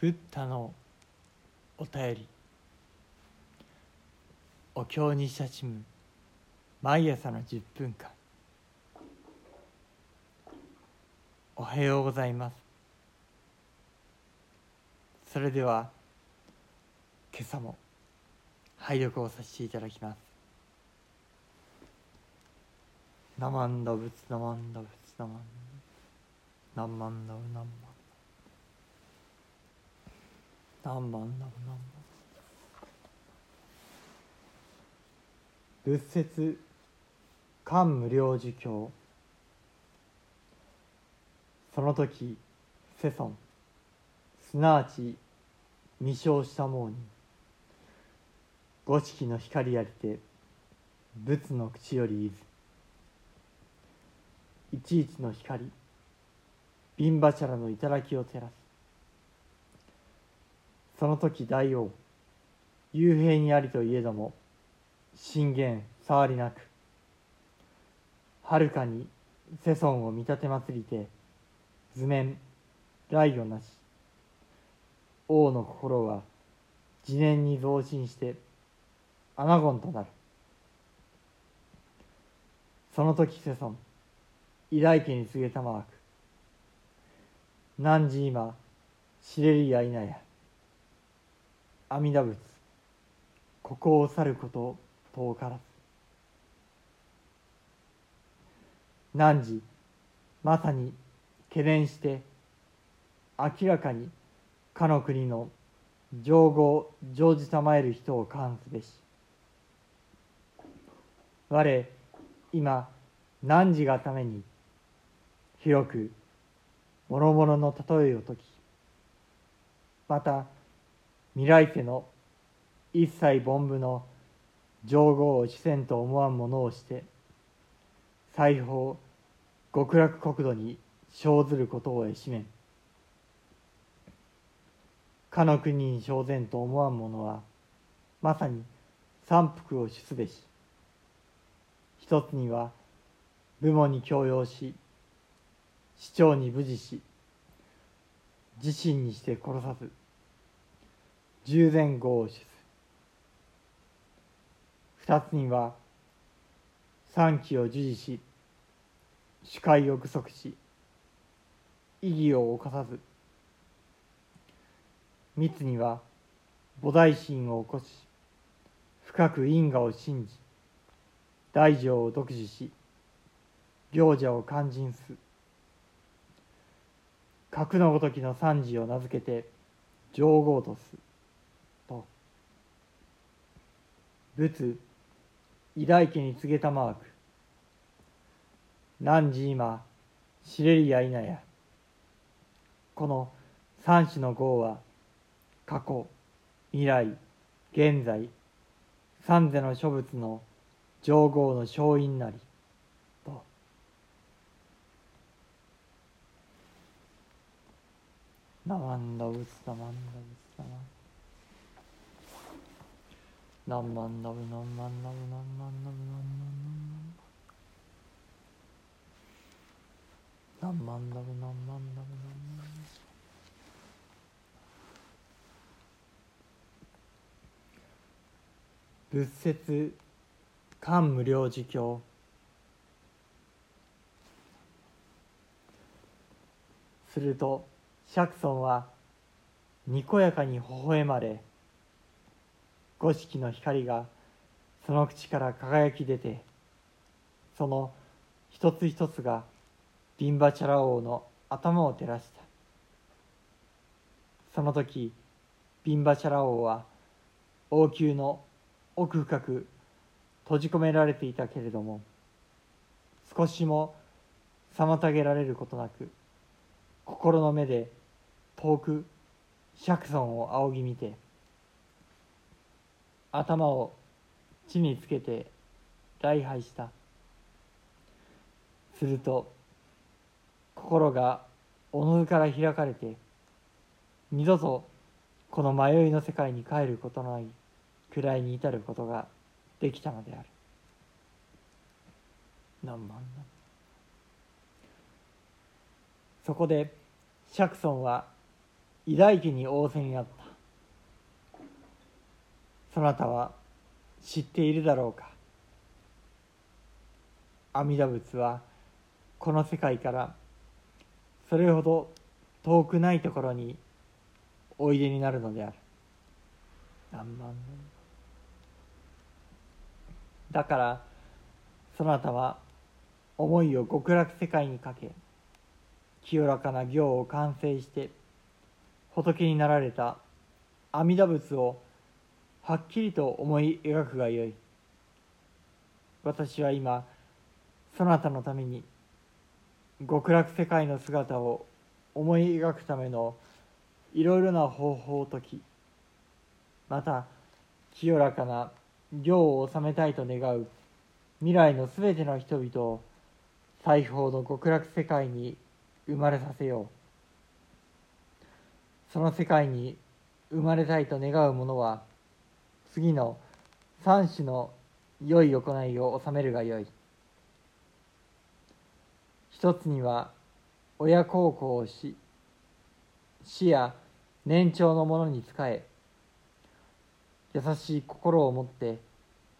ブッダのお便り。お経に親しむ毎朝の10分間。おはようございます。それでは今朝も拝読をさせていただきます「ナマンダ仏ナマンダ仏ナマンダナマンダブナマンダ何万何万仏説漢無量寿経。その時世尊。すなわち未生したもうに。五色の光ありて仏の口よりいず。いちいちの光。ビンバチャラの頂を照らす。その時大王幽閉にありといえども信玄触りなくはるかに世尊を見立て祭りて図面雷雨なし王の心は自念に増進して穴子となる。その時世尊偉大家に告げたまわく汝今知れるや否や阿弥陀仏ここを去ること遠から。ず汝まさに懸念して明らかにかの国の情合常時たまえる人を関すべし。我今汝がために広く諸々の例えを説きまた未来世の一切凡夫の情合を視線と思わんものをして裁縫極楽国土に生ずることをえしめん。かの国に生ぜんと思わんものはまさに三福を主すべし。一つには部門に強要し市長に無事し自身にして殺さず十前後を主す二つには三期を授事し主会を具足し意義を犯さず。三つには菩提心を起こし深く因果を信じ大乗を独自し行者を勧進す。格のごときの三次を名付けて上号とす。仏偉大家に告げたまわく汝今知れるや否や。この三種の号は過去未来現在三世の諸仏の上号の勝因なり。と「ナマンダ仏ナマンダ仏ナマンダ何万ダブ何万ダブ何万ダブ何万ダブ何万ダブ何万ダブ何万ダブ仏説漢無量寿経すると釈尊はにこやかに微笑まれ五色の光がその口から輝き出てその一つ一つがビンバチャラ王の頭を照らした。その時ビンバチャラ王は王宮の奥深く閉じ込められていたけれども少しも妨げられることなく心の目で遠く釈尊を仰ぎ見て頭を地につけて礼拝した。すると心がおのずから開かれて二度とこの迷いの世界に帰ることのないくらいに至ることができたのである。何万何そこで釈尊は偉大家に仰せになった。そなたは知っているだろうか。阿弥陀仏はこの世界からそれほど遠くないところにおいでになるのである。何万だからそなたは思いを極楽世界にかけ清らかな行を完成して仏になられた阿弥陀仏をはっきりと思い描くがよい。私は今そなたのために極楽世界の姿を思い描くためのいろいろな方法を説きまた清らかな行を収めたいと願う未来のすべての人々を西方の極楽世界に生まれさせよう。その世界に生まれたいと願う者は次の三種の良い行いを収めるがよい。一つには親孝行をし死や年長の者に仕え優しい心を持って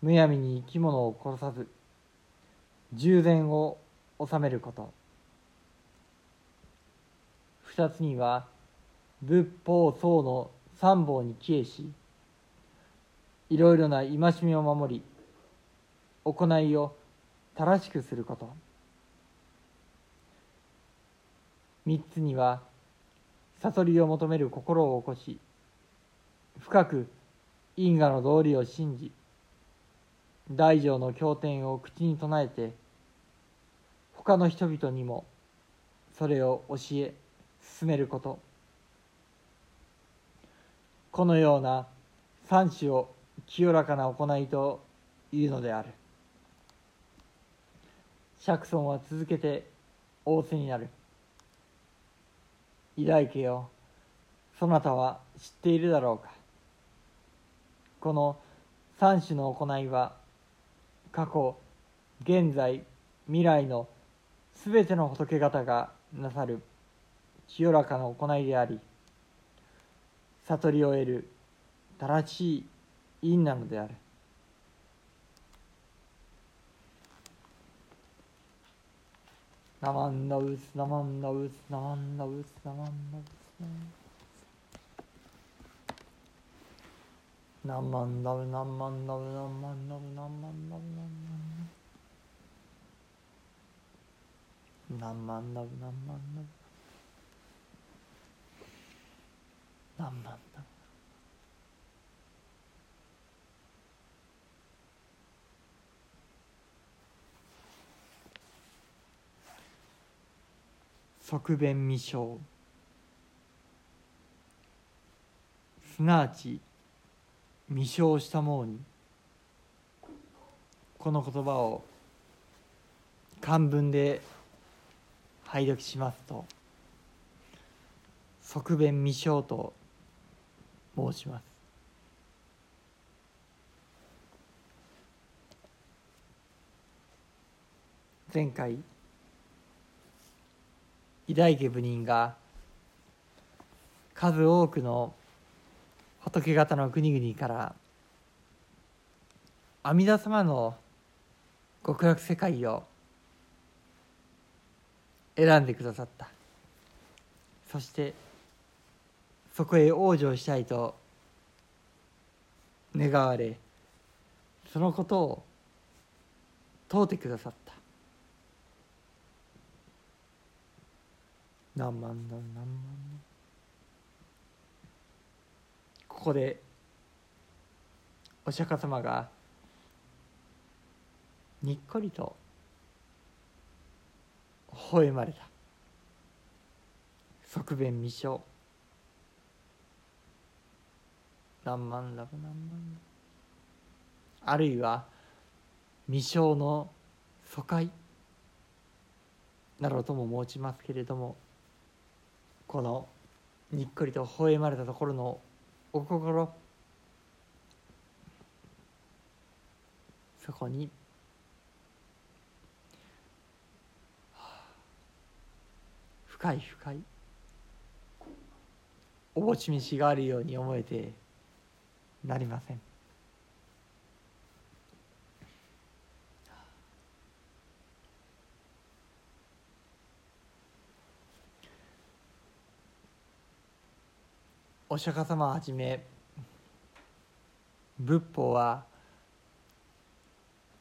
むやみに生き物を殺さず従前を治めること。二つには仏法僧の三宝に帰依しいろいろな戒めを守り行いを正しくすること。三つには悟りを求める心を起こし深く因果の道理を信じ大乗の経典を口に唱えて他の人々にもそれを教え進めること。このような三種を清らかな行いというのである。釈尊は続けて仰せになる。偉大家よそなたは知っているだろうか。この三種の行いは過去現在未来のすべての仏方がなさる清らかな行いであり悟りを得る正しい因なのであるナマンダウスナマンダウスナマンダウスナマンダウスナマンダウナマンダウナマンダウナマンダウナマンダウナマンダウナマンダウナマンダウ側弁未生すなわち未生したものにこの言葉を漢文で拝読しますと側弁未生と申します。前回偉大家部人が数多くの仏方の国々から阿弥陀様の極楽世界を選んでくださった。そしてそこへ往生したいと願われそのことを問うてくださった。何万何何万ここでお釈迦様がにっこりと微笑まれた。側弁未生何万ラブ何万あるいは未生の疎開。などとも申しますけれども。このにっこりと微笑まれたところのお心。そこに。深い深い。おぼし飯があるように思えてなりません。お釈迦様はじめ仏法は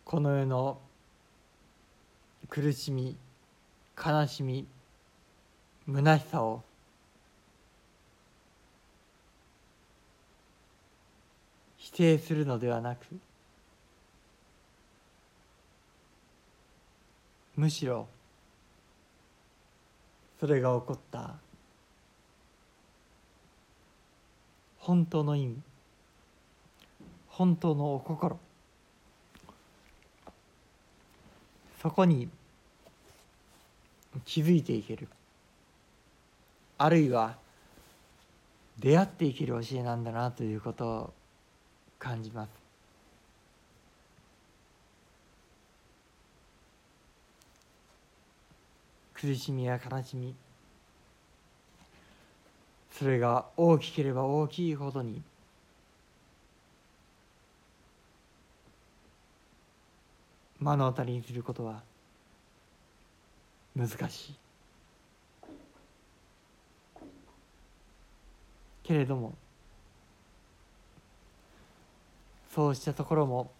この世の苦しみ悲しみ虚しさを否定するのではなくむしろそれが起こった本当の意味。本当のお心。そこに気づいていける。あるいは出会っていける教えなんだなということを感じます。苦しみや悲しみ。それが大きければ大きいほどに目の当たりにすることは難しい。けれどもそうしたところも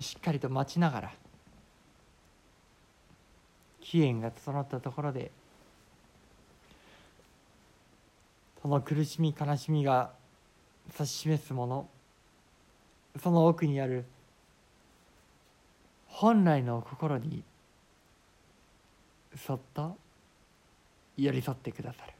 しっかりと待ちながら期限が整ったところでその苦しみ悲しみが指し示すもの。その奥にある本来の心にそっと寄り添ってくださる。